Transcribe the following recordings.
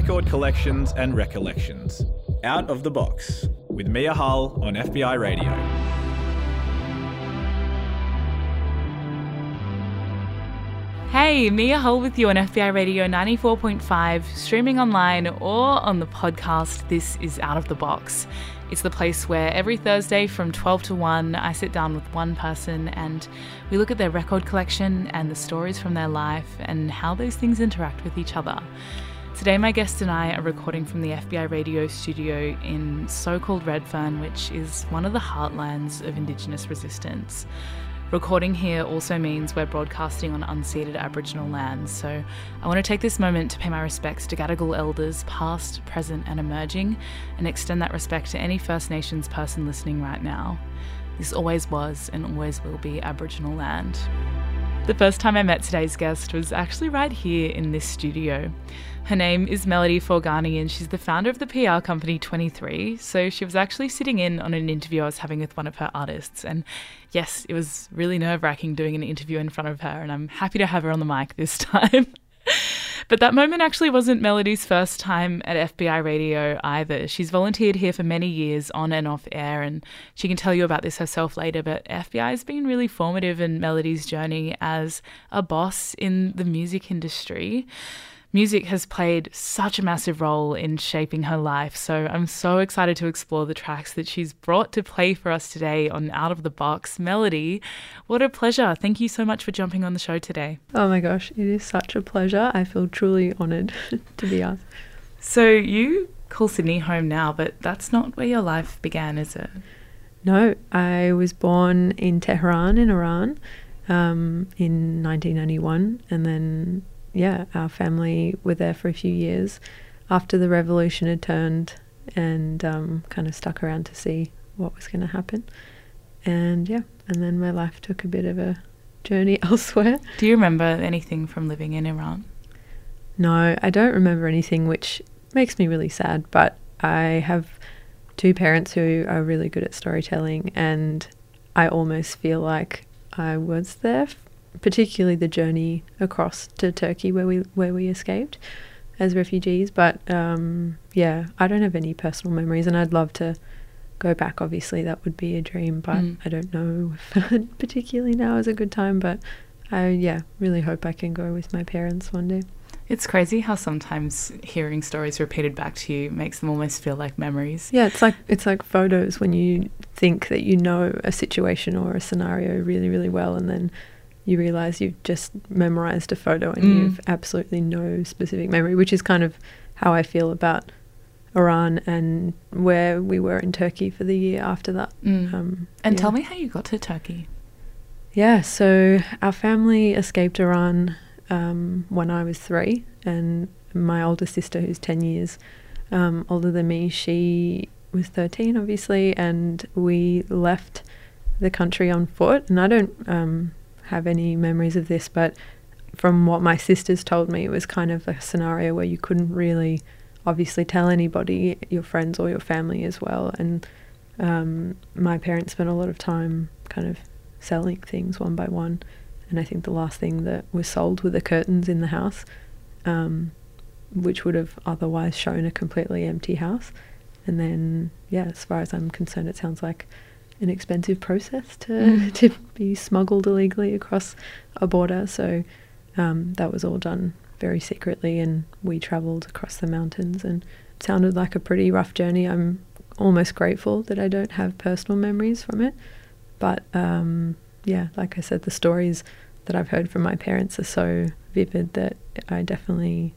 record collections and recollections. Out of the Box with Mia Hull on FBI Radio. Hey, Mia Hull with you on FBI Radio 94.5, streaming online or on the podcast. This is Out of the Box. It's the place where every Thursday from 12 to 1, I sit down with one person and we look at their record collection and the stories from their life and how those things interact with each other. Today, my guest and I are recording from the FBI radio studio in so called Redfern, which is one of the heartlands of Indigenous resistance. Recording here also means we're broadcasting on unceded Aboriginal lands, so I want to take this moment to pay my respects to Gadigal elders, past, present, and emerging, and extend that respect to any First Nations person listening right now. This always was and always will be Aboriginal land. The first time I met today's guest was actually right here in this studio. Her name is Melody Forghani, and she's the founder of the PR company 23. So she was actually sitting in on an interview I was having with one of her artists. And yes, it was really nerve wracking doing an interview in front of her, and I'm happy to have her on the mic this time. But that moment actually wasn't Melody's first time at FBI radio either. She's volunteered here for many years on and off air, and she can tell you about this herself later. But FBI has been really formative in Melody's journey as a boss in the music industry music has played such a massive role in shaping her life. So I'm so excited to explore the tracks that she's brought to play for us today on Out of the Box Melody. What a pleasure. Thank you so much for jumping on the show today. Oh my gosh, it is such a pleasure. I feel truly honoured to be asked. So you call Sydney home now, but that's not where your life began, is it? No, I was born in Tehran in Iran um, in 1991 and then yeah, our family were there for a few years after the revolution had turned and um, kind of stuck around to see what was going to happen. And yeah, and then my life took a bit of a journey elsewhere. Do you remember anything from living in Iran? No, I don't remember anything, which makes me really sad. But I have two parents who are really good at storytelling, and I almost feel like I was there particularly the journey across to Turkey where we where we escaped as refugees. But um, yeah, I don't have any personal memories, and I'd love to go back. Obviously, that would be a dream, but mm. I don't know if particularly now is a good time. But I yeah, really hope I can go with my parents one day. It's crazy how sometimes hearing stories repeated back to you makes them almost feel like memories. Yeah, it's like it's like photos when you think that you know a situation or a scenario really really well and then you realize you've just memorized a photo and mm. you've absolutely no specific memory, which is kind of how I feel about Iran and where we were in Turkey for the year after that. Mm. Um, and yeah. tell me how you got to Turkey. Yeah, so our family escaped Iran um, when I was three, and my older sister, who's 10 years um, older than me, she was 13, obviously, and we left the country on foot. And I don't um, have any memories of this, but from what my sisters told me, it was kind of a scenario where you couldn't really obviously tell anybody, your friends or your family as well. And um, my parents spent a lot of time kind of selling things one by one. And I think the last thing that was sold were the curtains in the house, um, which would have otherwise shown a completely empty house. And then, yeah, as far as I'm concerned, it sounds like an expensive process to mm. to be smuggled illegally across a border. So um, that was all done very secretly, and we travelled across the mountains, and it sounded like a pretty rough journey. I'm almost grateful that I don't have personal memories from it, but um, yeah, like I said, the stories that I've heard from my parents are so vivid that I definitely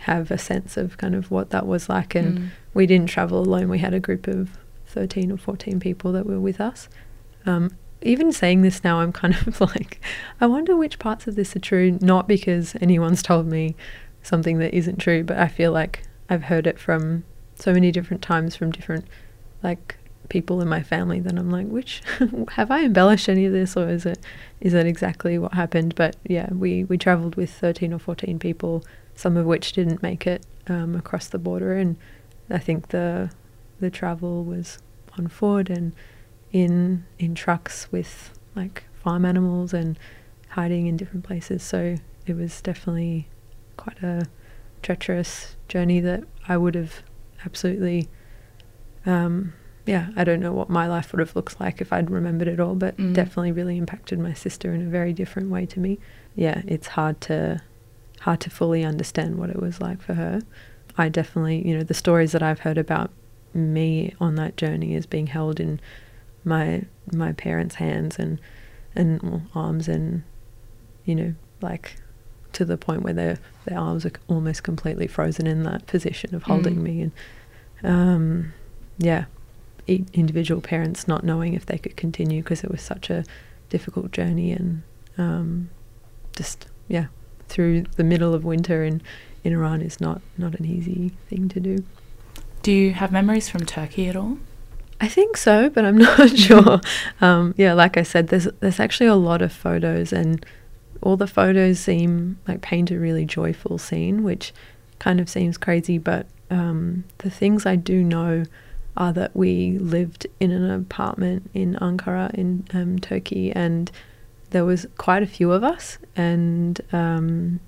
have a sense of kind of what that was like. And mm. we didn't travel alone. We had a group of 13 or 14 people that were with us. Um, even saying this now, I'm kind of like, I wonder which parts of this are true, not because anyone's told me something that isn't true, but I feel like I've heard it from so many different times from different, like, people in my family that I'm like, which have I embellished any of this or is it is that exactly what happened? But yeah, we we traveled with 13 or 14 people, some of which didn't make it um, across the border, and I think the the travel was on foot and in in trucks with like farm animals and hiding in different places. So it was definitely quite a treacherous journey that I would have absolutely, um, yeah, I don't know what my life would have looked like if I'd remembered it all, but Mm. definitely really impacted my sister in a very different way to me. Yeah, it's hard to hard to fully understand what it was like for her. I definitely, you know, the stories that I've heard about me on that journey is being held in my my parents' hands and and well, arms and you know like to the point where their their arms are almost completely frozen in that position of holding Mm. me and um, yeah individual parents not knowing if they could continue because it was such a difficult journey and um, just yeah through the middle of winter in in Iran is not not an easy thing to do. Do you have memories from Turkey at all? I think so, but I'm not sure. Um, yeah, like I said, there's there's actually a lot of photos, and all the photos seem like paint a really joyful scene, which kind of seems crazy. But um, the things I do know are that we lived in an apartment in Ankara in um, Turkey, and there was quite a few of us, and um,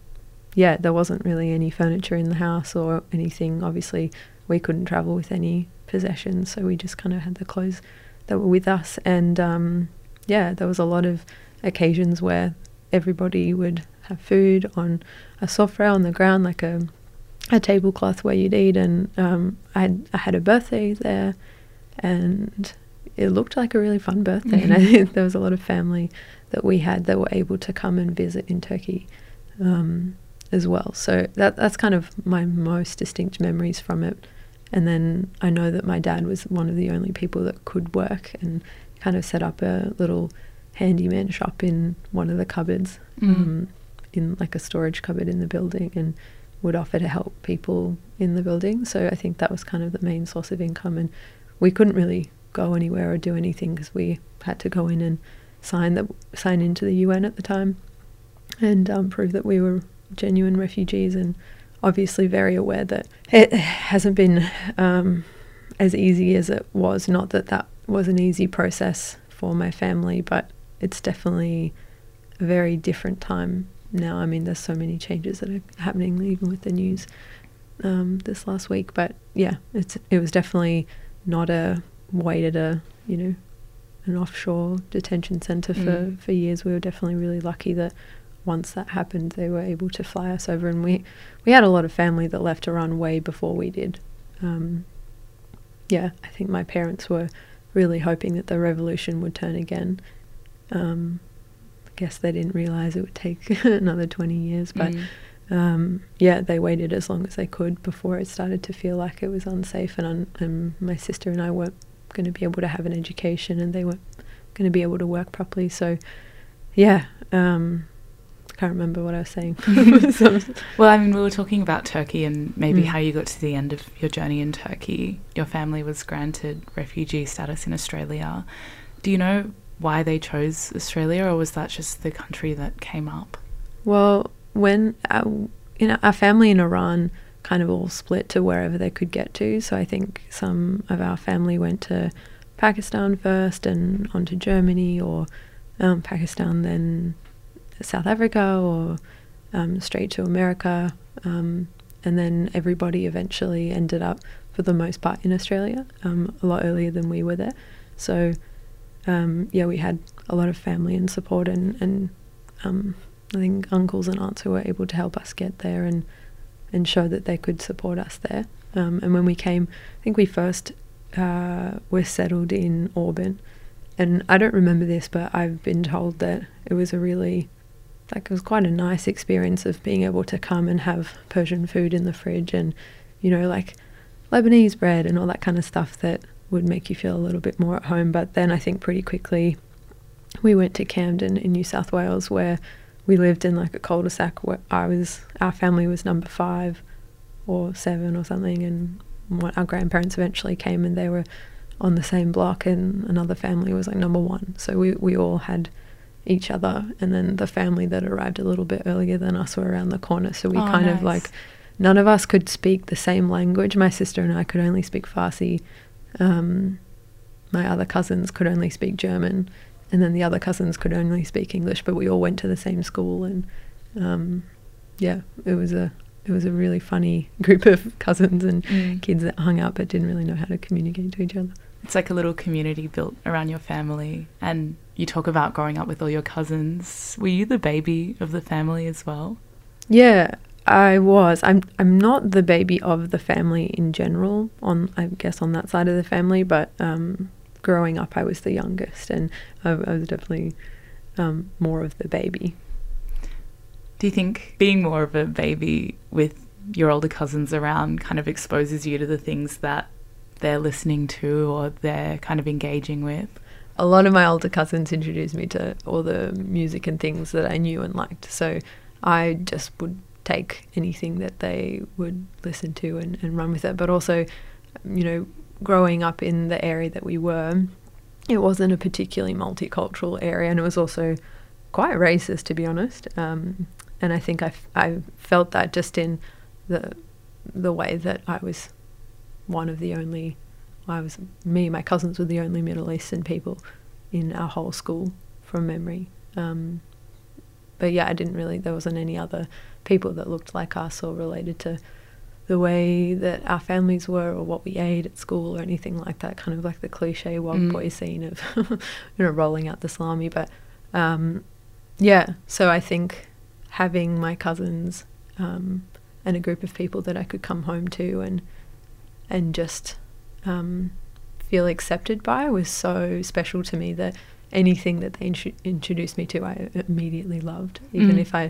yeah, there wasn't really any furniture in the house or anything. Obviously, we couldn't travel with any possessions, so we just kind of had the clothes that were with us. And um, yeah, there was a lot of occasions where everybody would have food on a sofra on the ground, like a a tablecloth where you'd eat. And um, I had I had a birthday there, and it looked like a really fun birthday. And I think there was a lot of family that we had that were able to come and visit in Turkey. Um, as well, so that that's kind of my most distinct memories from it and then I know that my dad was one of the only people that could work and kind of set up a little handyman shop in one of the cupboards, Mm. um, in like a storage cupboard in the building, and would offer to help people in the building. So I think that was kind of the main source of income. And we couldn't really go anywhere or do anything because we had to go in and sign that sign into the UN at the time and um, prove that we were genuine refugees and obviously very aware that it hasn't been um, as easy as it was. Not that that was an easy process for my family, but it's definitely a very different time now. I mean, there's so many changes that are happening, even with the news um, this last week. But yeah, it's it was definitely not a wait at a you know an offshore detention center for Mm. for years. We were definitely really lucky that once that happened, they were able to fly us over, and we we had a lot of family that left Iran way before we did. Um, yeah, I think my parents were really hoping that the revolution would turn again. Um, I guess they didn't realize it would take another 20 years, but Mm. um, yeah, they waited as long as they could before it started to feel like it was unsafe, and, un- and my sister and I weren't going to be able to have an education, and they weren't going to be able to work properly. So, yeah, um, can't remember what I was saying. So- Well, I mean, we were talking about Turkey and maybe Mm. how you got to the end of your journey in Turkey. Your family was granted refugee status in Australia. Do you know why they chose Australia, or was that just the country that came up? Well, when our, you know our family in Iran kind of all split to wherever they could get to. So I think some of our family went to Pakistan first and on to Germany, or um, Pakistan then South Africa, or um, straight to America, um, and then everybody eventually ended up, for the most part, in Australia um, a lot earlier than we were there. So um, yeah, we had a lot of family and support and and um, I think uncles and aunts who were able to help us get there and and show that they could support us there. Um, and when we came, I think we first uh, were settled in Auburn, and I don't remember this, but I've been told that it was a really like it was quite a nice experience of being able to come and have Persian food in the fridge and you know like Lebanese bread and all that kind of stuff that would make you feel a little bit more at home. But then I think pretty quickly we went to Camden in New South Wales where we lived in like a cul-de-sac where I was our family was number five or seven or something and our grandparents eventually came and they were on the same block and another family was like number one so we, we all had each other and then the family that arrived a little bit earlier than us were around the corner so we Oh, kind of like none of us could speak the same language my sister and i could only speak farsi um, my other cousins could only speak german and then the other cousins could only speak english but we all went to the same school and um, yeah it was a it was a really funny group of cousins and Mm. kids that hung out but didn't really know how to communicate to each other. It's like a little community built around your family. And you talk about growing up with all your cousins. Were you the baby of the family as well? Yeah, I was. I'm I'm not the baby of the family in general on I guess on that side of the family, but um, growing up I was the youngest and I, I was definitely um, more of the baby. Do you think being more of a baby with your older cousins around kind of exposes you to the things that they're listening to or they're kind of engaging with? A lot of my older cousins introduced me to all the music and things that I knew and liked. So I just would take anything that they would listen to and, and run with it. But also, you know, growing up in the area that we were, it wasn't a particularly multicultural area, and it was also quite racist, to be honest. Um, and I think I, f- I felt that just in the the way that I was one of the only I was me and my cousins were the only Middle Eastern people in our whole school from memory. Um, but yeah, I didn't really. There wasn't any other people that looked like us or related to the way that our families were or what we ate at school or anything like that. Kind of like the cliche wild Mm. boy scene of you know rolling out the salami. But um, yeah, so I think having my cousins um, and a group of people that I could come home to and and just um, feel accepted by was so special to me that anything that they intro- introduced me to, I immediately loved, even Mm. if I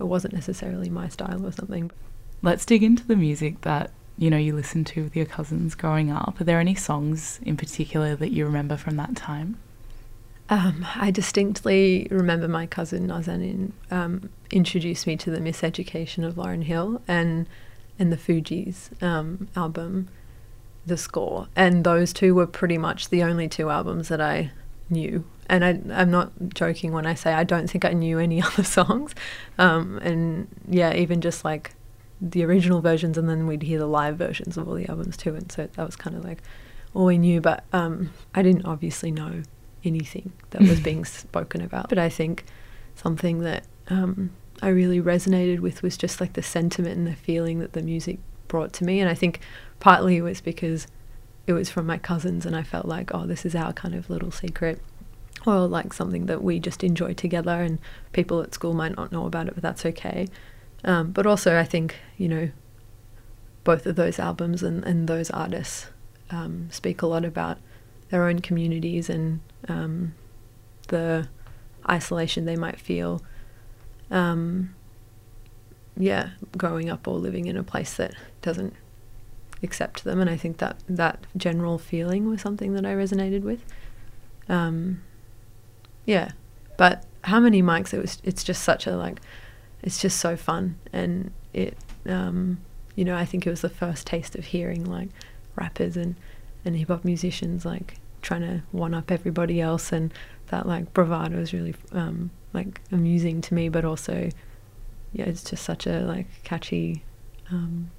it wasn't necessarily my style or something. Let's dig into the music that you know you listened to with your cousins growing up. Are there any songs in particular that you remember from that time? Um, I distinctly remember my cousin Nazanin um, introduced me to the Miseducation of Lauryn Hill and and the Fugees um, album, The Score, and those two were pretty much the only two albums that I knew. And I, I'm not joking when I say I don't think I knew any other songs. Um, and yeah, even just like the original versions, and then we'd hear the live versions of all the albums too. And so that was kind of like all we knew. But um, I didn't obviously know anything that was being spoken about. But I think something that um, I really resonated with was just like the sentiment and the feeling that the music brought to me. And I think partly it was because it was from my cousins, and I felt like, oh, this is our kind of little secret. Or like something that we just enjoy together, and people at school might not know about it, but that's okay. Um, but also, I think, you know, both of those albums and, and those artists um, speak a lot about their own communities and um, the isolation they might feel. Um, yeah, growing up or living in a place that doesn't accept them, and I think that that general feeling was something that I resonated with. Um, yeah, but how many mics? It was. It's just such a like. It's just so fun, and it. Um, you know, I think it was the first taste of hearing like rappers and and hip hop musicians like trying to one up everybody else, and that like bravado is really um, like amusing to me, but also, yeah, it's just such a like catchy, um,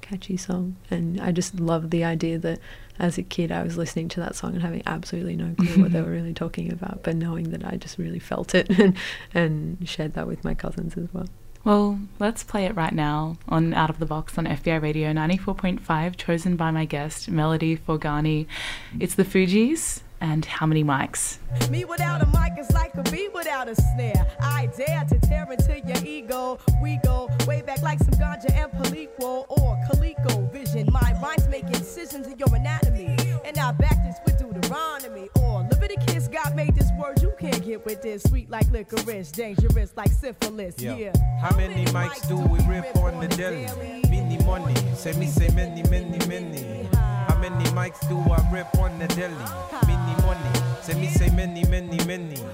catchy song, and I just love the idea that as a kid I was listening to that song and having absolutely no clue what they were really talking about, but knowing that I just really felt it and and shared that with my cousins as well. Well, let's play it right now on Out of the Box on FBI Radio 94.5, chosen by my guest, Melody Forghani. It's the Fugees and How Many Mics? Me without a mic is like a bee without a snare. I dare to tear into your ego. We go way back like some ganja and Palico or Calico vision. My rhymes make incisions in your anatomy. And I back this with Deuteronomy or Leviticus. God made this word you can't get with this. Sweet like licorice, dangerous like syphilis. Yo, Yeah. How many mics do we rip on the daily? Many money, say me say many, many, many. How many mics do I rip on the daily? Many money,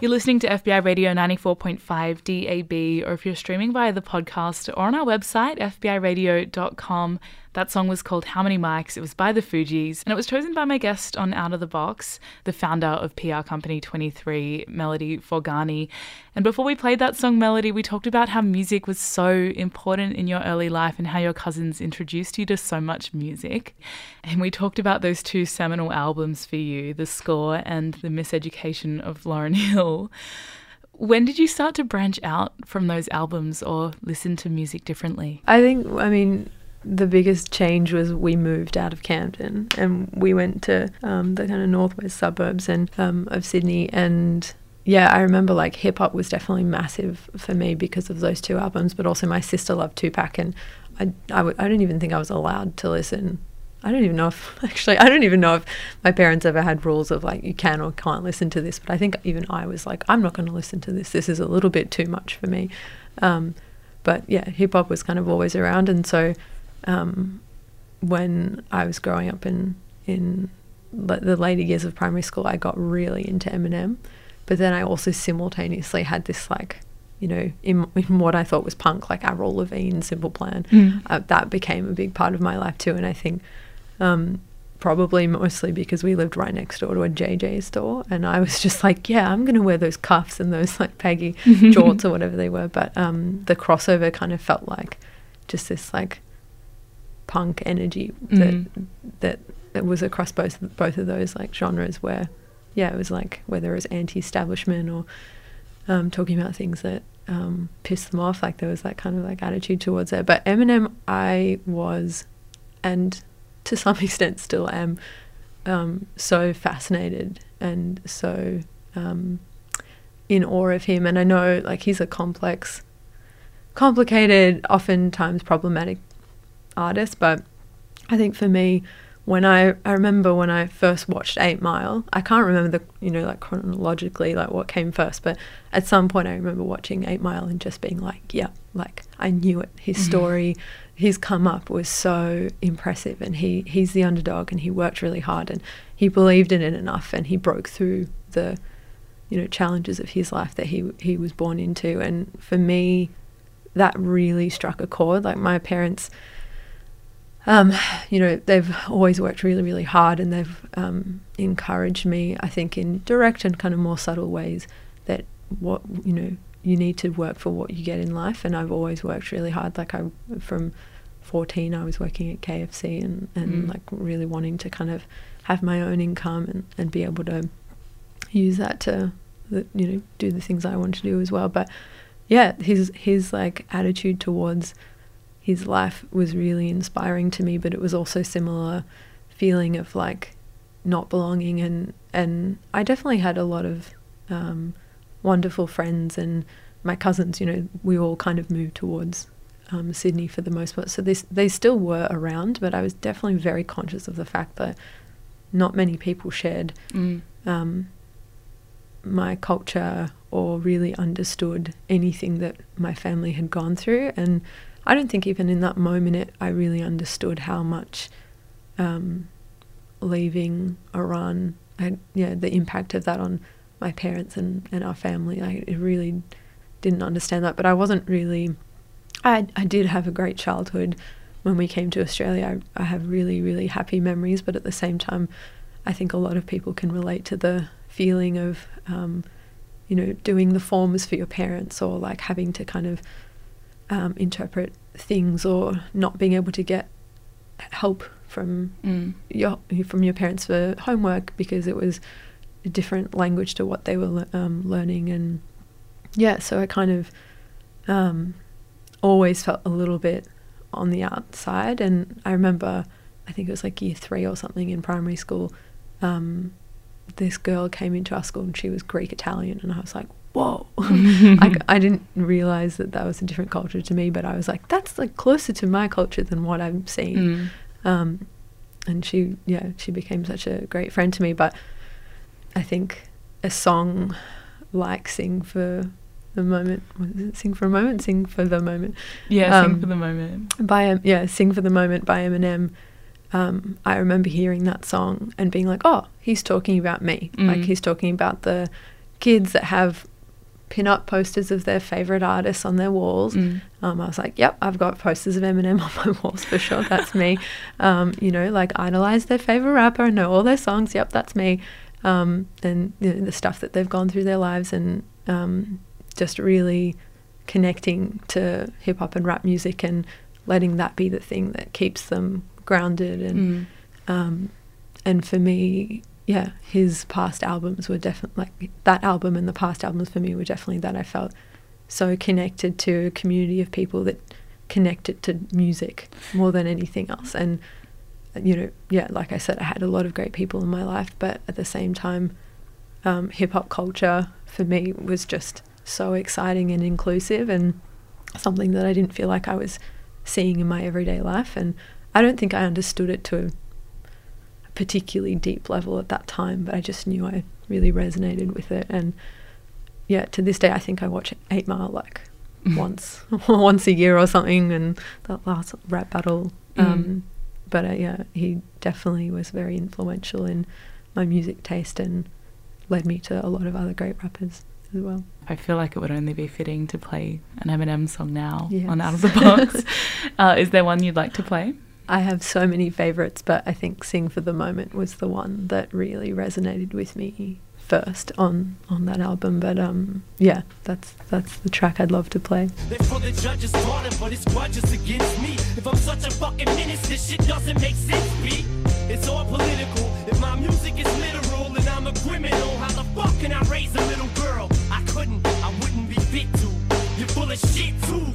You're listening to FBI Radio 94.5 DAB, or if you're streaming via the podcast or on our website, fbiradio.com. That song was called How Many Mics? It was by the Fugees, and it was chosen by my guest on Out of the Box, the founder of PR Company 23, Melody Forghani. And before we played that song, Melody, we talked about how music was so important in your early life and how your cousins introduced you to so much music. And we talked about those two seminal albums for you, The Score and The Miseducation of Lauryn Hill. When did you start to branch out from those albums or listen to music differently? I think, I mean, the biggest change was we moved out of Camden and we went to um, the kind of northwest suburbs and um, of Sydney and yeah, I remember like hip hop was definitely massive for me because of those two albums, but also my sister loved Tupac and I, I, w- I don't even think I was allowed to listen. I don't even know if actually I don't even know if my parents ever had rules of like you can or can't listen to this, but I think even I was like I'm not going to listen to this. This is a little bit too much for me. Um, but yeah, hip hop was kind of always around, and so um, when I was growing up in in the later years of primary school, I got really into Eminem, but then I also simultaneously had this like, you know, in, in what I thought was punk, like Avril Lavigne, Simple Plan, Mm. uh, that became a big part of my life too. And I think um, probably mostly because we lived right next door to a JJ store, and I was just like, yeah, I'm gonna wear those cuffs and those like baggy jorts or whatever they were. But um, the crossover kind of felt like just this like punk energy that Mm. that that was across both both of those like genres where yeah it was like whether it was anti-establishment or um, talking about things that um, pissed them off like there was that kind of like attitude towards it but Eminem I was and to some extent still am um, so fascinated and so um, in awe of him. And I know like he's a complex complicated oftentimes problematic artist but I think for me when I I remember when I first watched 8 Mile I can't remember the you know like chronologically like what came first but at some point I remember watching 8 Mile and just being like yeah like I knew it. His story his come up was so impressive and he he's the underdog and he worked really hard and he believed in it enough and he broke through the you know challenges of his life that he he was born into. And for me that really struck a chord. Like my parents um, you know, they've always worked really, really hard and they've um, encouraged me, I think, in direct and kind of more subtle ways that what, you know, you need to work for what you get in life. And I've always worked really hard. Like, I, from 14, I was working at KFC and, and Mm. like really wanting to kind of have my own income and, and be able to use that to, you know, do the things I want to do as well. But yeah, his, his like attitude towards, his life was really inspiring to me, but it was also similar feeling of like not belonging and and I definitely had a lot of um, wonderful friends and my cousins. You know, we all kind of moved towards um, Sydney for the most part, so they they still were around, but I was definitely very conscious of the fact that not many people shared Mm. um, my culture or really understood anything that my family had gone through. And I don't think even in that moment it, I really understood how much um, leaving Iran, had, yeah, the impact of that on my parents and, and our family. I really didn't understand that, but I wasn't really. I I did have a great childhood when we came to Australia. I, I have really really happy memories, but at the same time, I think a lot of people can relate to the feeling of, um, you know, doing the forms for your parents or like having to kind of um, interpret things or not being able to get help from Mm. your from your parents for homework because it was a different language to what they were le- um, learning and yeah so I kind of um, always felt a little bit on the outside and I remember I think it was like year three or something in primary school um, this girl came into our school and she was Greek Italian and I was like whoa I, I didn't realize that that was a different culture to me but I was like that's like closer to my culture than what I'm seeing Mm. um, and she yeah she became such a great friend to me but i think a song like sing for the moment was it sing for a moment sing for the moment Yeah, sing Um, for the moment. by yeah sing for the moment by eminem um, i remember hearing that song and being like oh he's talking about me like Mm. he's talking about the kids that have pin-up posters of their favorite artists on their walls Mm. um, I was like, yep, I've got posters of Eminem on my walls for sure. That's me. Um, you know, like idolize their favorite rapper, know all their songs. Yep, that's me. Um, and you know, the stuff that they've gone through their lives and um, just really connecting to hip hop and rap music and letting that be the thing that keeps them grounded and Mm. um, and for me, yeah, his past albums were definitely like that album and the past albums for me were definitely that I felt so connected to a community of people that connected to music more than anything else. And you know, yeah, like I said, I had a lot of great people in my life, but at the same time, um, hip hop culture for me was just so exciting and inclusive and something that I didn't feel like I was seeing in my everyday life. And I don't think I understood it to a particularly deep level at that time, but I just knew I really resonated with it. And yeah, to this day, I think I watch Eight Mile like once, once a year or something, and that last rap battle. Um, Mm. But uh, yeah, he definitely was very influential in my music taste and led me to a lot of other great rappers as well. I feel like it would only be fitting to play an Eminem song now Yes. on Out of the Box. uh, is there one you'd like to play? I have so many favorites, but I think Sing for the Moment was the one that really resonated with me first on on that album. But um, yeah, that's that's the track I'd love to play. They the judge's but it's grudges against me. If I'm such a fucking menace, this shit doesn't make sense. It's all political. If my music is literal, then I'm a criminal. How the fuck can I raise a little girl? I couldn't, I wouldn't be fit to. You're full of shit too,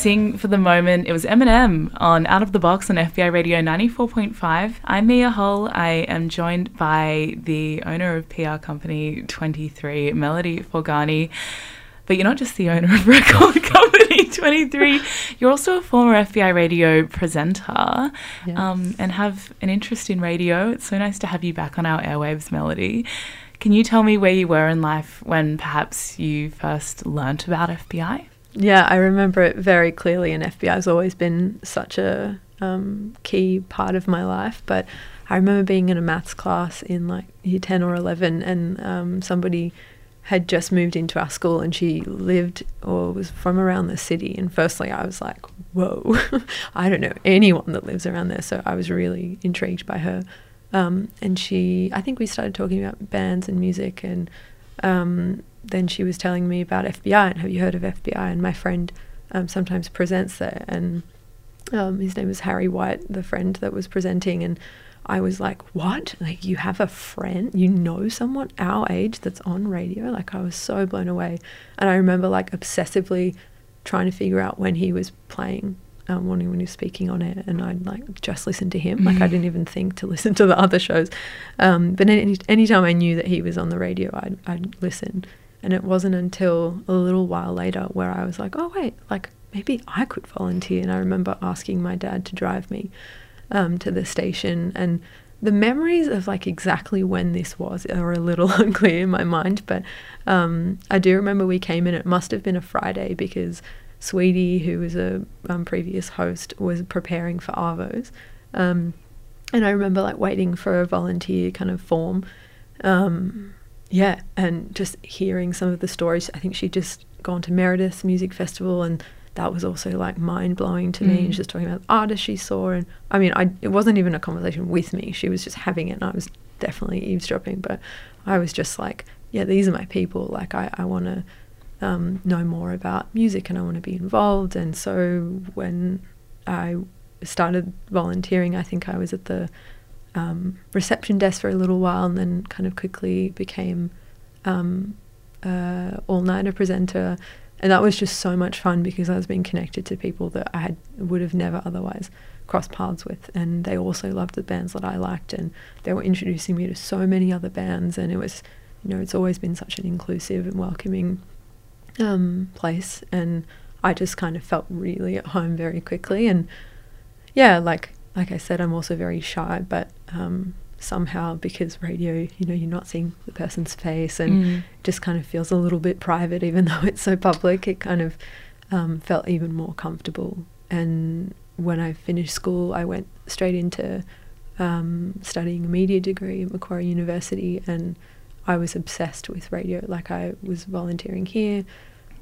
Sing for the moment. It was Eminem on Out of the Box on FBI Radio 94.5. I'm Mia Hull. I am joined by the owner of PR company 23, Melody Forghani. But you're not just the owner of record company 23, you're also a former FBI radio presenter Yes. um, and have an interest in radio. It's so nice to have you back on our airwaves, Melody. Can you tell me where you were in life when perhaps you first learnt about FBI? Yeah, I remember it very clearly, and FBI has always been such a um, key part of my life. But I remember being in a maths class in like year 10 or 11, and um, somebody had just moved into our school and she lived or was from around the city. And firstly, I was like, whoa, I don't know anyone that lives around there. So I was really intrigued by her. Um, and she, I think we started talking about bands and music and um, then she was telling me about FBI and have you heard of FBI? And my friend um, sometimes presents there, and um, his name was Harry White, the friend that was presenting, and I was like, "What? Like you have a friend? You know someone our age that's on radio?" Like I was so blown away, and I remember like obsessively trying to figure out when he was playing. Um, when he was speaking on it, and I'd like just listen to him. Like I didn't even think to listen to the other shows. Um, but any anytime I knew that he was on the radio, I'd I'd listen. And it wasn't until a little while later where I was like, oh, wait, like maybe I could volunteer. And I remember asking my dad to drive me um, to the station. And the memories of like exactly when this was are a little unclear in my mind. But um, I do remember we came in, it must have been a Friday because Sweetie, who was a um, previous host, was preparing for Arvos. Um, and I remember like waiting for a volunteer kind of form. Um, yeah, and just hearing some of the stories. I think she'd just gone to Meredith's music festival, and that was also like mind blowing to me. Mm. And just talking about the artists she saw, and I mean, I it wasn't even a conversation with me. She was just having it, and I was definitely eavesdropping. But I was just like, yeah, these are my people. Like I, I want to um, know more about music, and I want to be involved. And so when I started volunteering, I think I was at the um, reception desk for a little while and then kind of quickly became um, uh, all nighter presenter. And that was just so much fun because I was being connected to people that I had, would have never otherwise crossed paths with. And they also loved the bands that I liked. And they were introducing me to so many other bands. And it was, you know, it's always been such an inclusive and welcoming um, place. And I just kind of felt really at home very quickly. And yeah, like like I said, I'm also very shy, but um, somehow because radio, you know, you're not seeing the person's face and Mm. it just kind of feels a little bit private, even though it's so public. It kind of um, felt even more comfortable. And when I finished school, I went straight into um, studying a media degree at Macquarie University, and I was obsessed with radio. Like I was volunteering here,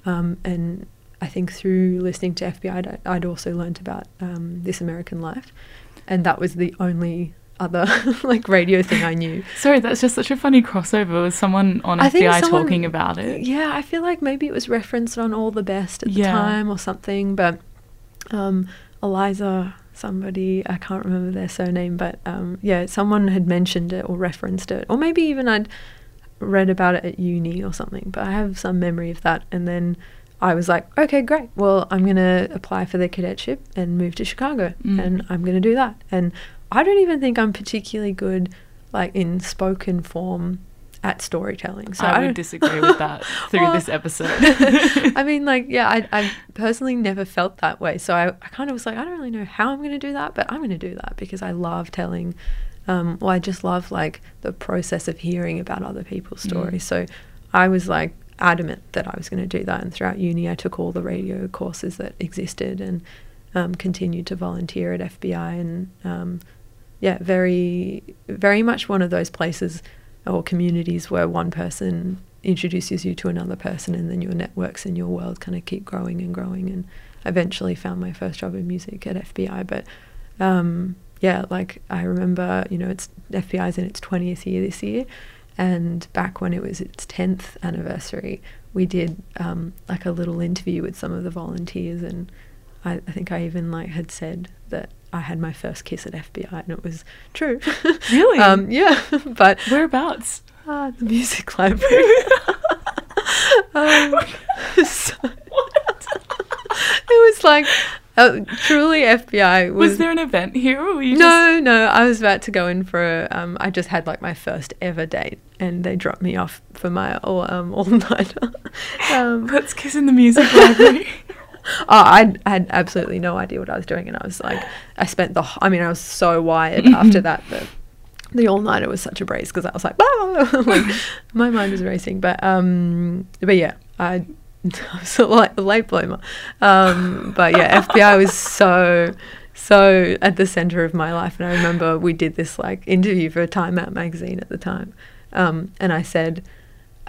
um, and I think through listening to FBI, I'd, I'd also learnt about um, This American Life, and that was the only other like radio thing I knew. Sorry, that's just such a funny crossover with someone on I FBI someone- talking about it. Yeah, I feel like maybe it was referenced on All the Best at the Yeah. time or something, but um, Eliza, somebody, I can't remember their surname, but um, yeah, someone had mentioned it or referenced it, or maybe even I'd read about it at uni or something, but I have some memory of that. And then I was like, okay, great. Well, I'm going to apply for the cadetship and move to Chicago, Mm. and I'm going to do that. And I don't even think I'm particularly good, like in spoken form at storytelling. So I would don't- disagree with that through Well- this episode. I mean, like, yeah, I, I personally never felt that way. So I, I kind of was like, I don't really know how I'm going to do that, but I'm going to do that because I love telling. Um, well, I just love like the process of hearing about other people's stories. So I was like adamant that I was going to do that. And throughout uni, I took all the radio courses that existed and um, continued to volunteer at FBI. And um, yeah, very, very much one of those places or communities where one person introduces you to another person and then your networks and your world kind of keep growing and growing and eventually found my first job in music at FBI but um, yeah like I remember you know it's FBI's in its 20th year this year and back when it was its 10th anniversary we did um, like a little interview with some of the volunteers and I, I think I even like had said that I had my first kiss at FBI and it was true Really? um, yeah but Whereabouts? Ah, the music library. um, so- it was like uh, truly FBI was. Was there an event here, or were you just no, no. I was about to go in for. A, um, I just had like my first ever date, and they dropped me off for my all um, all nighter. um, Let's kiss in the music library. oh, I I had absolutely no idea what I was doing, and I was like, I spent the. I mean, I was so wired after that that the all nighter was such a breeze because I was like, "Ah!" like my mind was racing. But um, but yeah, I, I was a a late bloomer. Um, but yeah, FBI was so so at the center of my life, and I remember we did this like interview for a Time Out magazine at the time, um, and I said.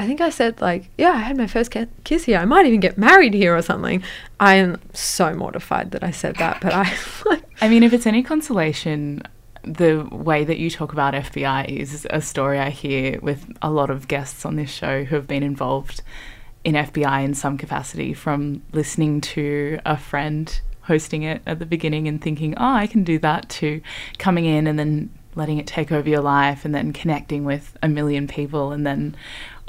I think I said like, yeah, I had my first ki- kiss here. I might even get married here or something. I am so mortified that I said that, but I like I mean, if it's any consolation, the way that you talk about FBI is a story I hear with a lot of guests on this show who have been involved in FBI in some capacity from listening to a friend hosting it at the beginning and thinking, oh, I can do that, to coming in and then letting it take over your life and then connecting with a million people and then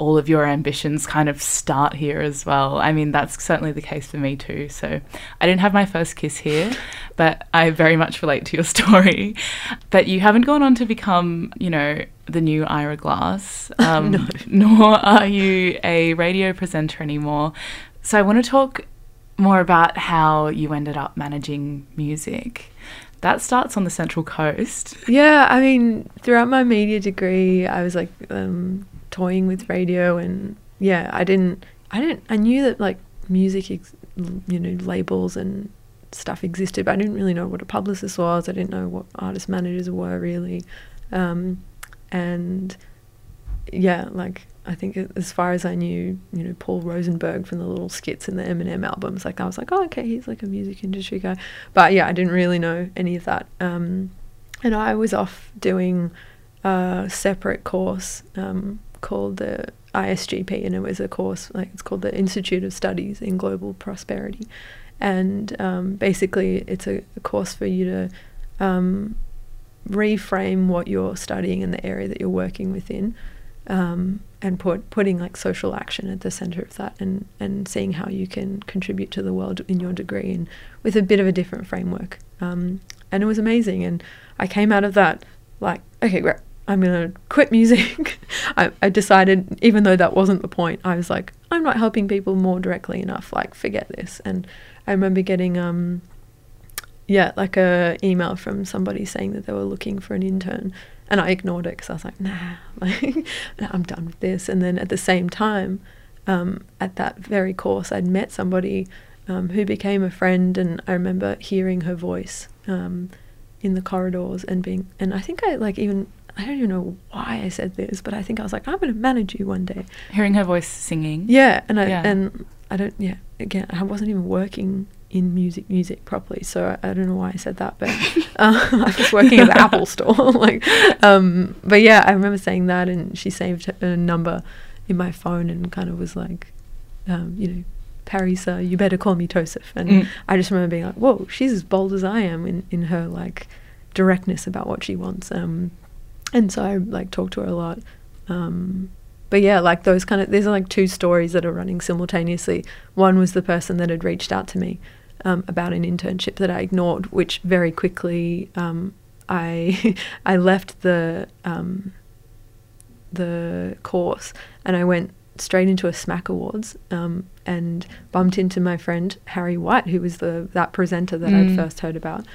all of your ambitions kind of start here as well. I mean, that's certainly the case for me too. So I didn't have my first kiss here, but I very much relate to your story. But you haven't gone on to become, you know, the new Ira Glass, um, nor are you a radio presenter anymore. So I want to talk more about how you ended up managing music. That starts on the Central Coast. Yeah, I mean, throughout my media degree, I was like um, toying with radio, and yeah, I didn't, I didn't, I knew that like music, ex- you know, labels and stuff existed, but I didn't really know what a publicist was. I didn't know what artist managers were really, um, and yeah, like I think as far as I knew, you know, Paul Rosenberg from the little skits in the Eminem albums, like I was like, oh, okay, he's like a music industry guy. But yeah, I didn't really know any of that. Um, and I was off doing a separate course um, called the ISGP, and it was a course like it's called the Institute of Studies in Global Prosperity, and um, basically it's a, a course for you to um, reframe what you're studying in the area that you're working within. Um, and put putting like social action at the center of that, and and seeing how you can contribute to the world in your degree, and with a bit of a different framework. Um, and it was amazing, and I came out of that like, okay, great, I'm gonna quit music. I, I decided, even though that wasn't the point, I was like, I'm not helping people more directly enough. Like, forget this. And I remember getting um, yeah, like a email from somebody saying that they were looking for an intern, and I ignored it because I was like, nah, like I'm done with this. And then at the same time, um, at that very course, I'd met somebody um, who became a friend, and I remember hearing her voice um, in the corridors and being, and I think I like even. I don't even know why I said this, but I think I was like, I'm going to manage you one day. Hearing her voice singing. Yeah, and I Yeah. and I don't. Yeah, again, I wasn't even working in music music properly. So I, I don't know why I said that, but uh, I was working at the Apple store. like, um, but yeah, I remember saying that, and she saved a number in my phone and kind of was like, um, you know, Parisa, you better call me Tosif. And Mm. I just remember being like, whoa, she's as bold as I am in, in her like directness about what she wants. Um, and so I like talked to her a lot. Um, but yeah, like those kind of, these are like two stories that are running simultaneously. One was the person that had reached out to me um, about an internship that I ignored, which very quickly um, I I left the um, the course and I went straight into a SMAC Awards um, and bumped into my friend Harry White, who was the that presenter that Mm. I'd first heard about,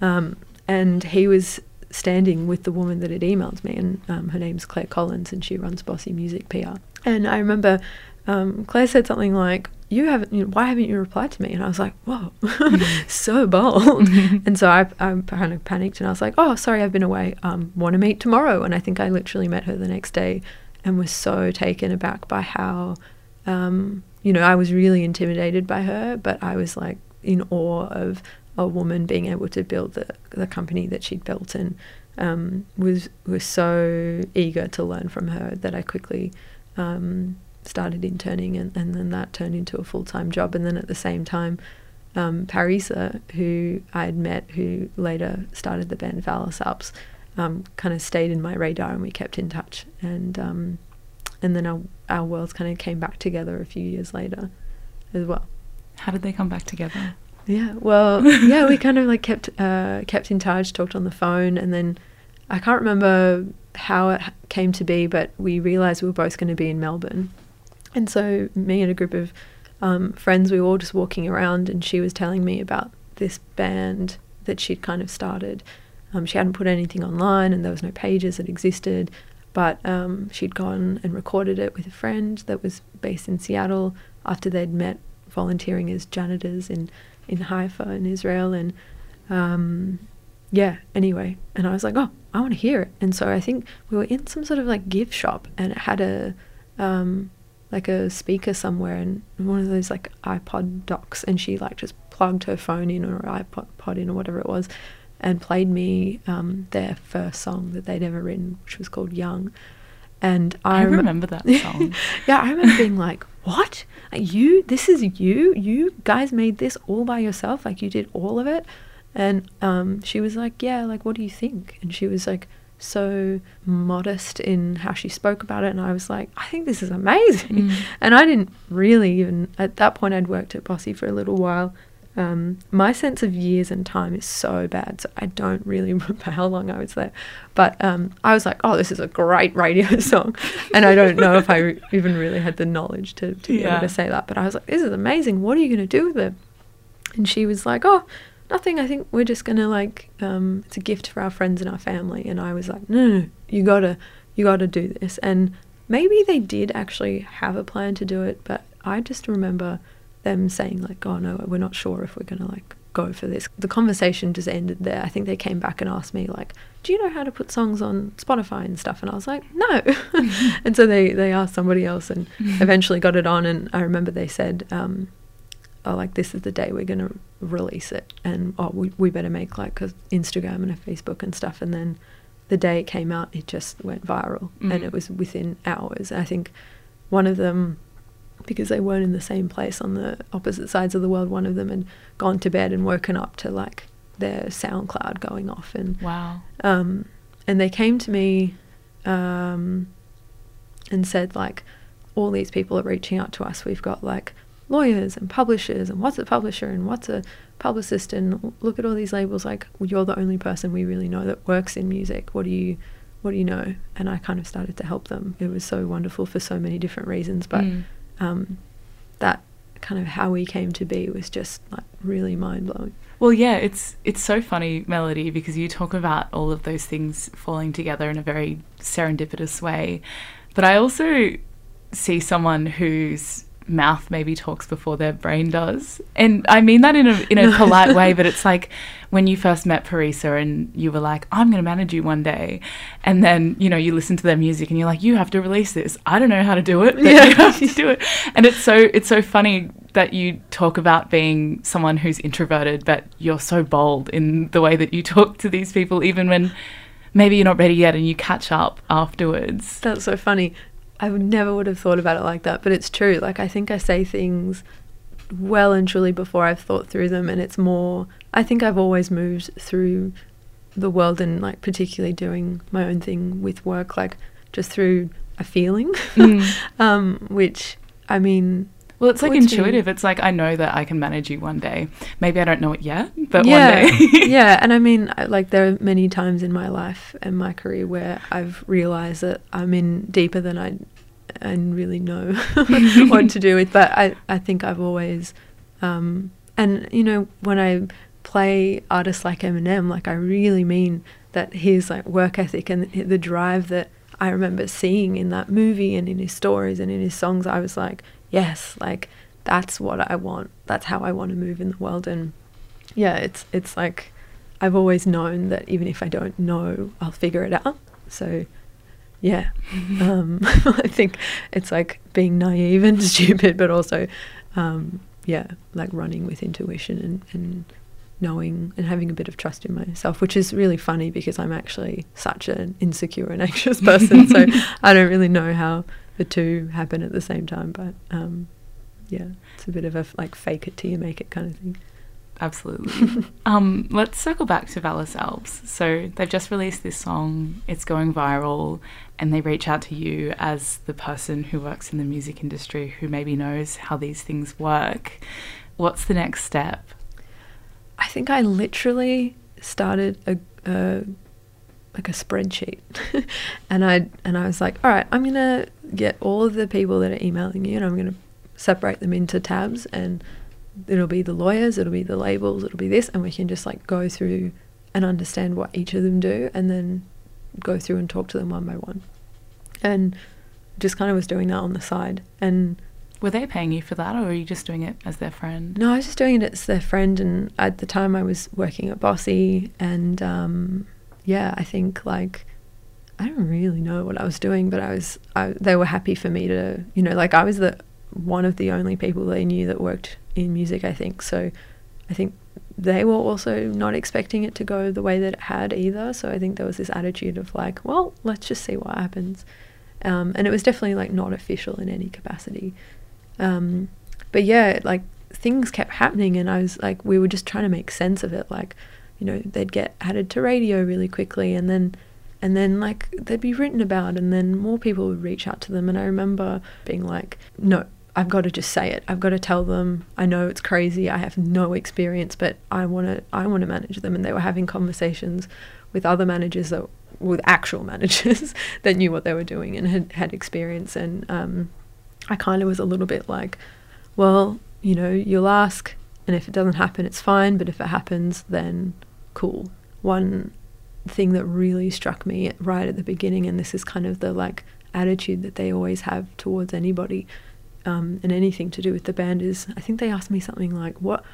um, and he was standing with the woman that had emailed me, and um, her name's Claire Collins, and she runs Bossy Music PR. And I remember um, Claire said something like, "You haven't, you know, why haven't you replied to me?" And I was like, "Whoa, so bold!" and so I, I kind of panicked, and I was like, "Oh, sorry, I've been away. Um, Want to meet tomorrow?" And I think I literally met her the next day, and was so taken aback by how, um, you know, I was really intimidated by her, but I was like in awe of a woman being able to build the the company that she'd built, and um, was was so eager to learn from her that I quickly um, started interning, and, and then that turned into a full time job. And then at the same time, um, Parisa, who I had met, who later started the band Vallis Alps, um, kind of stayed in my radar, and we kept in touch. And um, and then our our worlds kind of came back together a few years later, as well. How did they come back together? Yeah, well, yeah, we kind of like kept uh, kept in touch, talked on the phone, and then I can't remember how it came to be, but we realized we were both going to be in Melbourne, and so me and a group of um, friends, we were all just walking around, and she was telling me about this band that she'd kind of started. Um, she hadn't put anything online, and there was no pages that existed, but um, she'd gone and recorded it with a friend that was based in Seattle after they'd met volunteering as janitors in in Haifa in Israel, and um, yeah. Anyway, and I was like, oh, I want to hear it. And so I think we were in some sort of like gift shop, and it had a um, like a speaker somewhere, and one of those like iPod docks, and she like just plugged her phone in or iPod pod in or whatever it was, and played me um, their first song that they'd ever written, which was called Young. And I, I rem- remember that song. yeah, I remember being like, "What? You? This is you? You guys made this all by yourself? Like you did all of it?" And um, she was like, "Yeah. Like, what do you think?" And she was like, so modest in how she spoke about it, and I was like, "I think this is amazing." Mm. And I didn't really even at that point. I'd worked at Bossy for a little while. Um, my sense of years and time is so bad, so I don't really remember how long I was there. But um, I was like, "Oh, this is a great radio song," and I don't know if I re- even really had the knowledge to, to be Yeah. able to say that. But I was like, "This is amazing. What are you going to do with it?" And she was like, "Oh, nothing. I think we're just gonna like um, it's a gift for our friends and our family." And I was like, "No, no, no you gotta, you gotta do this." And maybe they did actually have a plan to do it, but I just remember them saying like, "Oh no, we're not sure if we're gonna like go for this." The conversation just ended there. I think they came back and asked me like, "Do you know how to put songs on Spotify and stuff?" And I was like, "No." and so they they asked somebody else and eventually got it on. And I remember they said. Um, oh, like this is the day we're going to release it, and oh, we, we better make like a Instagram and a Facebook and stuff. And then the day it came out, it just went viral, and Mm. it was within hours. I think one of them, because they weren't in the same place on the opposite sides of the world, one of them had gone to bed and woken up to like their SoundCloud going off, and Wow. um, and they came to me um, and said like all these people are reaching out to us. We've got like lawyers and publishers and what's a publisher and what's a publicist and look at all these labels. Like you're the only person we really know that works in music. What do you what do you know? And i kind of started to help them. It was so wonderful for so many different reasons but Mm. Um, that kind of how we came to be was just like really mind-blowing Well, yeah, it's it's so funny, Melody, because you talk about all of those things falling together in a very serendipitous way. But I also see someone who's mouth maybe talks before their brain does. And I mean that in a in a polite way, but it's like when you first met Parisa and you were like, I'm gonna manage you one day and then, you know, you listen to their music and you're like, You have to release this. I don't know how to do it, but Yeah. you have to do it. And it's so it's so funny that you talk about being someone who's introverted, but you're so bold in the way that you talk to these people, even when maybe you're not ready yet and you catch up afterwards. That's so funny. I would never would have thought about it like that, but it's true. Like I think I say things well and truly before I've thought through them, and it's more. I think I've always moved through the world and like particularly doing my own thing with work, like just through a feeling, um, which I mean, Well, it's like intuitive. It's like I know that I can manage you one day. Maybe I don't know it yet, but yeah, one day. yeah, and I mean, like there are many times in my life and my career where I've realised that I'm in deeper than I and really know what to do with. But I, I think I've always, um, and you know, when I play artists like Eminem, like I really mean that his like work ethic and the drive that I remember seeing in that movie and in his stories and in his songs, I was like, yes, like that's what I want. That's how I want to move in the world. And yeah, it's it's like I've always known that even if I don't know, I'll figure it out. So yeah, um, I think it's like being naive and stupid, but also um, yeah, like running with intuition and, and knowing and having a bit of trust in myself, which is really funny because I'm actually such an insecure and anxious person. so I don't really know how the two happen at the same time, but um, yeah, it's a bit of a like fake it till you make it kind of thing. Absolutely. um, let's circle back to Vallis Alps. So they've just released this song, it's going viral, and they reach out to you as the person who works in the music industry who maybe knows how these things work. What's the next step? I think I literally started a, a like a spreadsheet, and I and I was like, all right, I'm gonna get all of the people that are emailing you, and I'm gonna separate them into tabs, and it'll be the lawyers, it'll be the labels, it'll be this, and we can just like go through and understand what each of them do, and then go through and talk to them one by one, and just kind of was doing that on the side, and Were they paying you for that, or are you just doing it as their friend? no, I was just doing it as their friend, and at the time I was working at Bossy, and um, yeah, I think like I don't really know what I was doing, but I was I, they were happy for me to you know like I was the one of the only people they knew that worked in music. I think so. I think they were also not expecting it to go the way that it had either. So I think there was this attitude of like, well, let's just see what happens. Um, and it was definitely like not official in any capacity. Um, but yeah, like things kept happening, and I was like, we were just trying to make sense of it. Like, you know, they'd get added to radio really quickly, and then, and then like they'd be written about, and then more people would reach out to them. And I remember being like, no, I've got to just say it. I've got to tell them. I know it's crazy. I have no experience, but I want to. I want to manage them. And they were having conversations with other managers that, with actual managers that knew what they were doing and had had experience. And um, I kind of was a little bit like, well, you know, you'll ask, and if it doesn't happen, it's fine. But if it happens, then cool. One thing that really struck me right at the beginning, and this is kind of the like attitude that they always have towards anybody um, and anything to do with the band, is I think they asked me something like, what,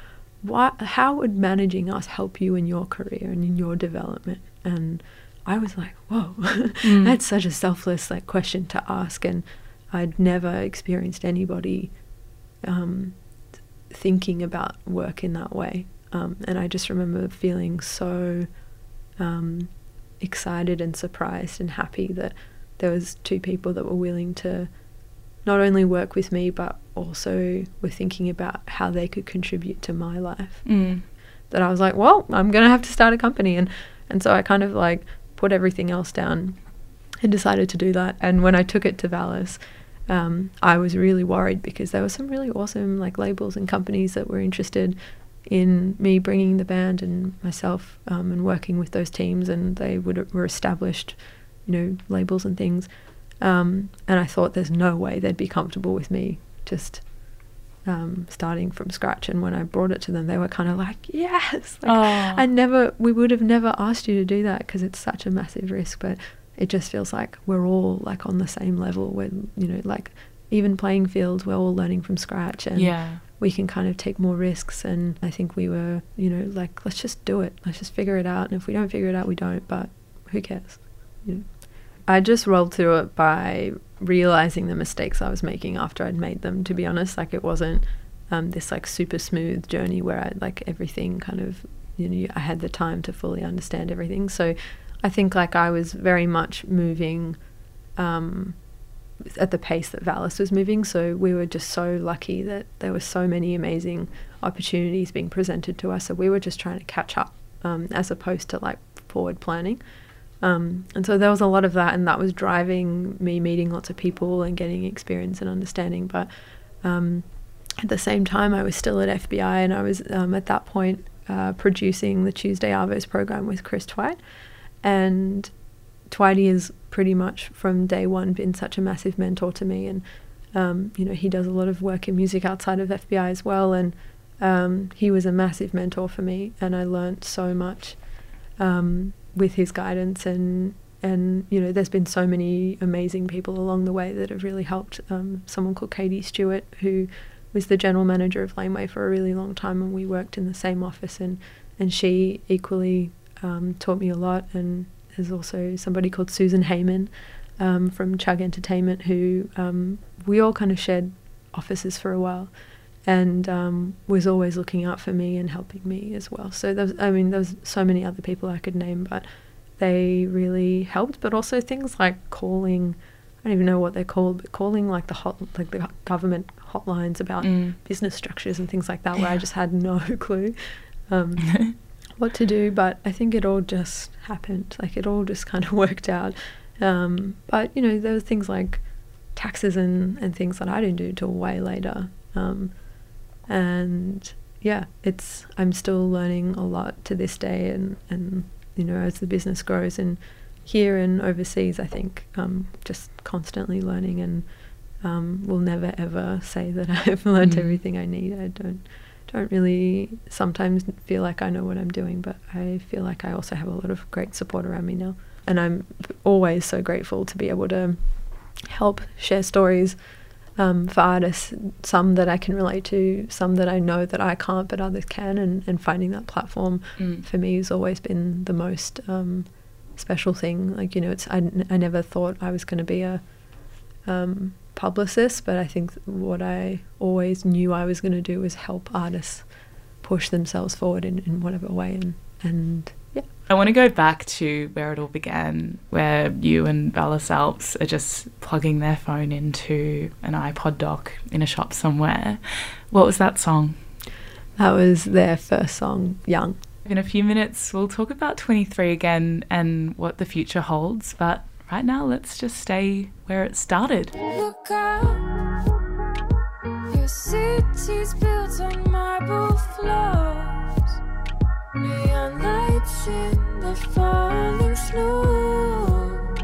what, how would managing us help you in your career and in your development? And I was like, whoa, that's such a selfless like question to ask, and I'd never experienced anybody um, thinking about work in that way. Um, and I just remember feeling so um, excited and surprised and happy that there was two people that were willing to not only work with me but also were thinking about how they could contribute to my life. Mm. That I was like, well, I'm gonna have to start a company, and and so I kind of like put everything else down and decided to do that. And when I took it to Vallis, um, I was really worried because there were some really awesome like labels and companies that were interested in me bringing the band and myself um, and working with those teams, and they would were established, you know, labels and things. Um, and I thought there's no way they'd be comfortable with me just um, starting from scratch. And when I brought it to them, they were kind of like, "Yes!" Like, Oh. I never, we would have never asked you to do that because it's such a massive risk. But it just feels like we're all like on the same level. When you know, like even playing field. We're all learning from scratch, and Yeah. We can kind of take more risks. And I think we were, you know, like let's just do it. Let's just figure it out. And if we don't figure it out, we don't. But who cares? You know. I just rolled through it by realizing the mistakes I was making after I'd made them. To be honest, like it wasn't um, this like super smooth journey where I like everything kind of, you know, I had the time to fully understand everything. So I think like I was very much moving. Um, at the pace that Vallis was moving. So we were just so lucky that there were so many amazing opportunities being presented to us. So we were just trying to catch up um, as opposed to like forward planning. Um, and so there was a lot of that, and that was driving me meeting lots of people and getting experience and understanding. But um, at the same time, I was still at FBi, and I was um, at that point uh, producing the Tuesday Arvos program with Chris Twite. And Twitey has pretty much from day one been such a massive mentor to me, and um, you know he does a lot of work in music outside of FBi as well, and um, he was a massive mentor for me, and I learnt so much um, with his guidance, and and you know there's been so many amazing people along the way that have really helped. Um, someone called Katie Stewart who was the general manager of Laneway for a really long time, and we worked in the same office, and and she equally um, taught me a lot, and there's also somebody called Susan Heyman um, from Chugg Entertainment who um, we all kind of shared offices for a while and um, was always looking out for me and helping me as well. So there was, I mean, there was so many other people I could name, but they really helped. But also things like calling, I don't even know what they're called, but calling like the hot, like the government hotlines about Mm. business structures and things like that, where I just had no clue. Um, what to do, but I think it all just happened. Like it all just kind of worked out. Um, but you know, there were things like taxes and, and things that I didn't do till way later. Um, and yeah, it's I'm still learning a lot to this day, and and you know, as the business grows and here and overseas, I think um, just constantly learning and um, will never ever say that I've learned Mm. everything I need. I don't don't really sometimes feel like I know what I'm doing, but I feel like I also have a lot of great support around me now. And I'm always so grateful to be able to help share stories um, for artists, some that I can relate to, some that I know that I can't, but others can. And, and finding that platform Mm. for me has always been the most um, special thing. Like, you know, it's I, n- I never thought I was going to be a um, publicist, but I think what I always knew I was going to do was help artists push themselves forward in, in whatever way. And, and yeah. I want to go back to where it all began, where you and Vallis Alps are just plugging their phone into an iPod dock in a shop somewhere. What was that song? That was their first song, Young. In a few minutes, we'll talk about 23 again and what the future holds, but right now, let's just stay where it started. Look your city's built on marble floors. Neon lights in the falling snow.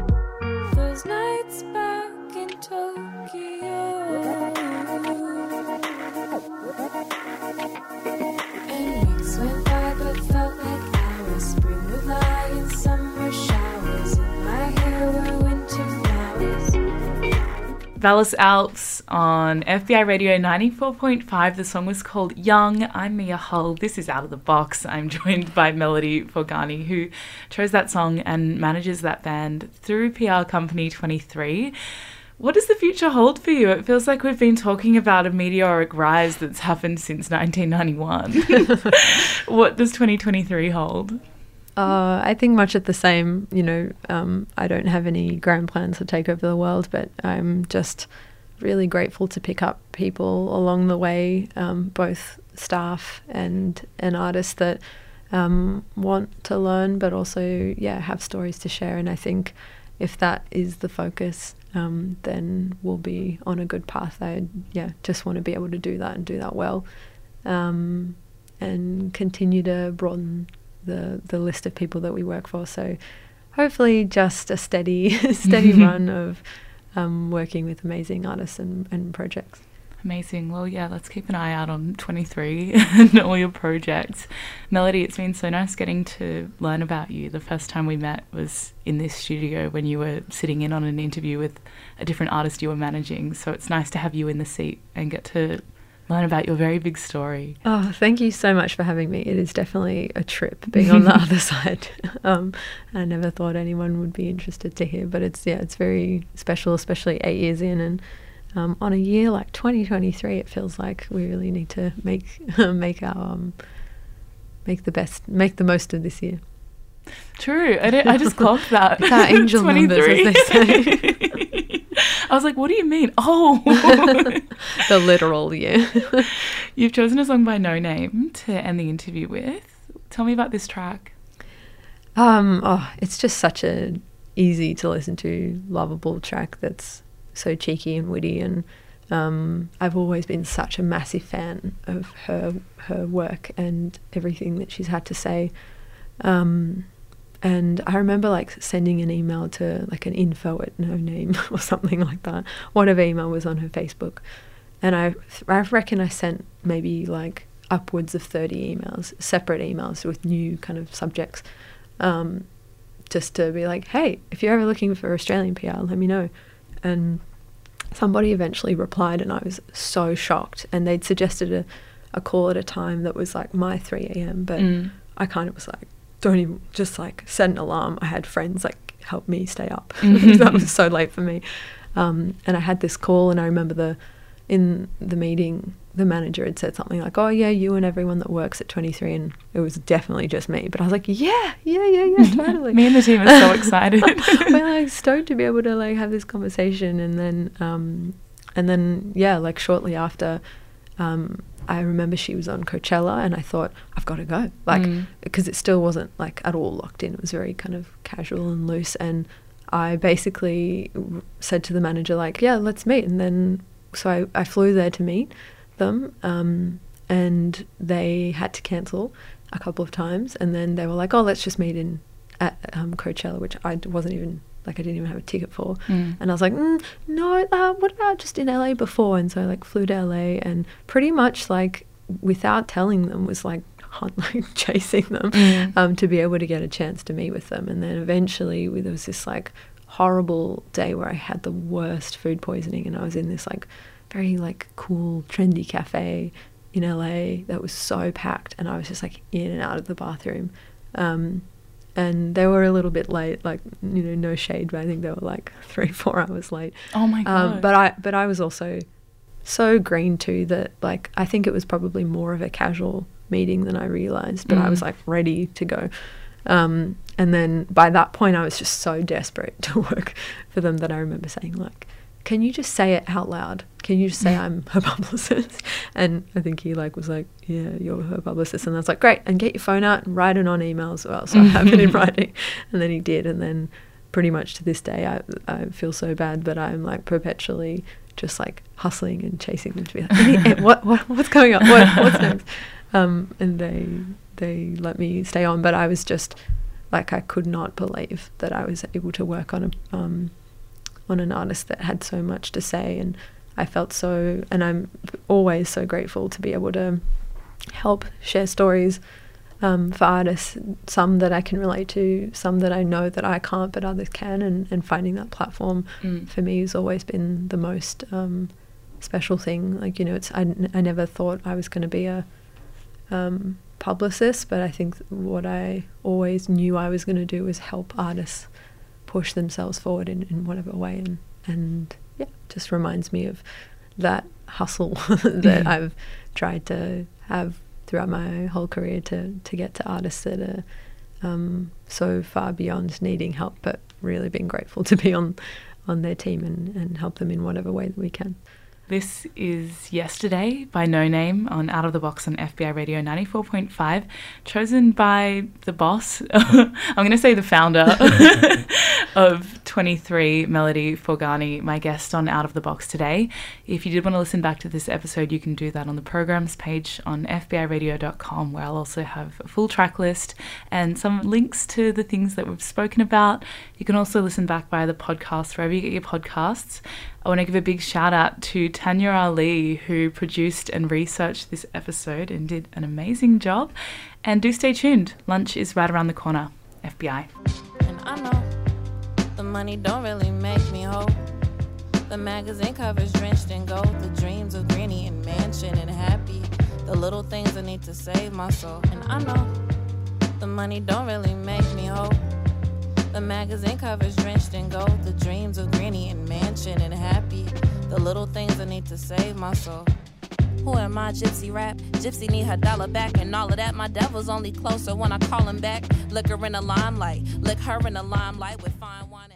Those nights back in Tokyo. Vallis Alps on FBi Radio 94.5. The song was called Young. I'm Mia Hull. This is Out of the Box. I'm joined by Melody Forghani, who chose that song and manages that band through PR Company 23. What does the future hold for you? It feels like we've been talking about a meteoric rise that's happened since 1991. what does 2023 hold? Uh, I think much at the same. You know, um, I don't have any grand plans to take over the world, but I'm just really grateful to pick up people along the way, um, both staff and and artists that um, want to learn, but also yeah have stories to share. And I think if that is the focus, um, then we'll be on a good path. I yeah just want to be able to do that and do that well, um, and continue to broaden the the list of people that we work for. So hopefully, just a steady steady run of um, working with amazing artists and, and projects. Amazing. Well, yeah, let's keep an eye out on 23 and all your projects. Melody, it's been so nice getting to learn about you. The first time we met was in this studio when you were sitting in on an interview with a different artist you were managing. So it's nice to have you in the seat and get to learn about your very big story. Oh, thank you so much for having me. It is definitely a trip being on the other side. Um, I never thought anyone would be interested to hear, but it's yeah, it's very special, especially eight years in and um, on a year like 2023. It feels like we really need to make make our um, make the best, make the most of this year. True. I, I just clocked that. It's our angel numbers, as they say. I was like, what do you mean? Oh. the literal you. You've chosen a song by Noname to end the interview with. Tell me about this track. Um, oh, it's just such a easy to listen to, lovable track that's so cheeky and witty and um, I've always been such a massive fan of her her work and everything that she's had to say. Um, and I remember like sending an email to like an info at no name or something like that. Whatever email was on her Facebook, and I I reckon I sent maybe like upwards of thirty emails, separate emails with new kind of subjects, um, just to be like, hey, if you're ever looking for Australian PR, let me know. And somebody eventually replied, and I was so shocked. And they'd suggested a, a call at a time that was like my 3 a.m., but Mm. I kind of was like, don't even just like set an alarm. I had friends like help me stay up. Mhm. that was so late for me. Um, and I had this call, and I remember the in the meeting, the manager had said something like, "Oh yeah, you and everyone that works at 23," and it was definitely just me. But I was like, "Yeah, yeah, yeah, yeah, totally." Me and the team are so excited. We're like stoked to be able to like have this conversation, and then, um, and then yeah, like shortly after, um, I remember she was on Coachella, and I thought I've got to go, like Mm. because it still wasn't like at all locked in. It was very kind of casual and loose, and I basically said to the manager like, "Yeah, let's meet," and then so I, I flew there to meet them, um, and they had to cancel a couple of times, and then they were like, "Oh, let's just meet in at um, Coachella," which I wasn't even like I didn't even have a ticket for, Mm. and I was like, mm, "No, uh, what about just in LA before?" And so I like flew to LA, and pretty much like without telling them was like hunt, like chasing them Mm. um, to be able to get a chance to meet with them, and then eventually we- there was this like horrible day where I had the worst food poisoning, and I was in this like very like cool trendy cafe in LA that was so packed, and I was just like in and out of the bathroom. Um, and they were a little bit late, like you know, no shade, but I think they were like three, four hours late. Oh my god. Um, but I, but I was also so green too that like I think it was probably more of a casual meeting than I realized. But I was Mm. like ready to go. Um, and then by that point, I was just so desperate to work for them that I remember saying like, "Can you just say it out loud? Can you just say I'm her publicist?" And I think he like was like, "Yeah, you're her publicist." And I was like, "Great!" And get your phone out and write it on email as well, so I have it in writing. And then he did, and then pretty much to this day, I I feel so bad, but I'm like perpetually just like hustling and chasing them to be like, eh, what what what's going on? What what's next? Um, and they they let me stay on, but I was just like I could not believe that I was able to work on a um, on an artist that had so much to say, and I felt so, and I'm always so grateful to be able to help share stories um, for artists, some that I can relate to, some that I know that I can't, but others can, and, and finding that platform Mm. for me has always been the most um, special thing. Like you know, it's I, n- I never thought I was going to be a um, publicist, but I think what I always knew I was going to do was help artists push themselves forward in, in whatever way, and and yeah, just reminds me of that hustle that Mhm. I've tried to have throughout my whole career to to get to artists that are um, so far beyond needing help, but really being grateful to be on on their team and, and help them in whatever way that we can. This is Yesterday by Noname on Out of the Box on FBi Radio 94.5, chosen by the boss. I'm going to say the founder of 23, Melody Forghani, my guest on Out of the Box today. If you did want to listen back to this episode, you can do that on the programs page on FBiRadio.com, where I'll also have a full track list and some links to the things that we've spoken about. You can also listen back via the podcast, wherever you get your podcasts. I want to give a big shout out to Tanya Ali, who produced and researched this episode and did an amazing job. And do stay tuned. Lunch is right around the corner. FBi. And I know the money don't really make me whole. The magazine covers drenched in gold. The dreams of greeny and mansion and happy. The little things I need to save my soul. And I know the money don't really make me whole. The magazine covers drenched in gold. The dreams of greeny and mansion and happy. The little things I need to save my soul. Who am I, Gypsy Rap? Gypsy need her dollar back and all of that. My devil's only closer when I call him back. Liquor in the limelight, lick her in the limelight with fine wine.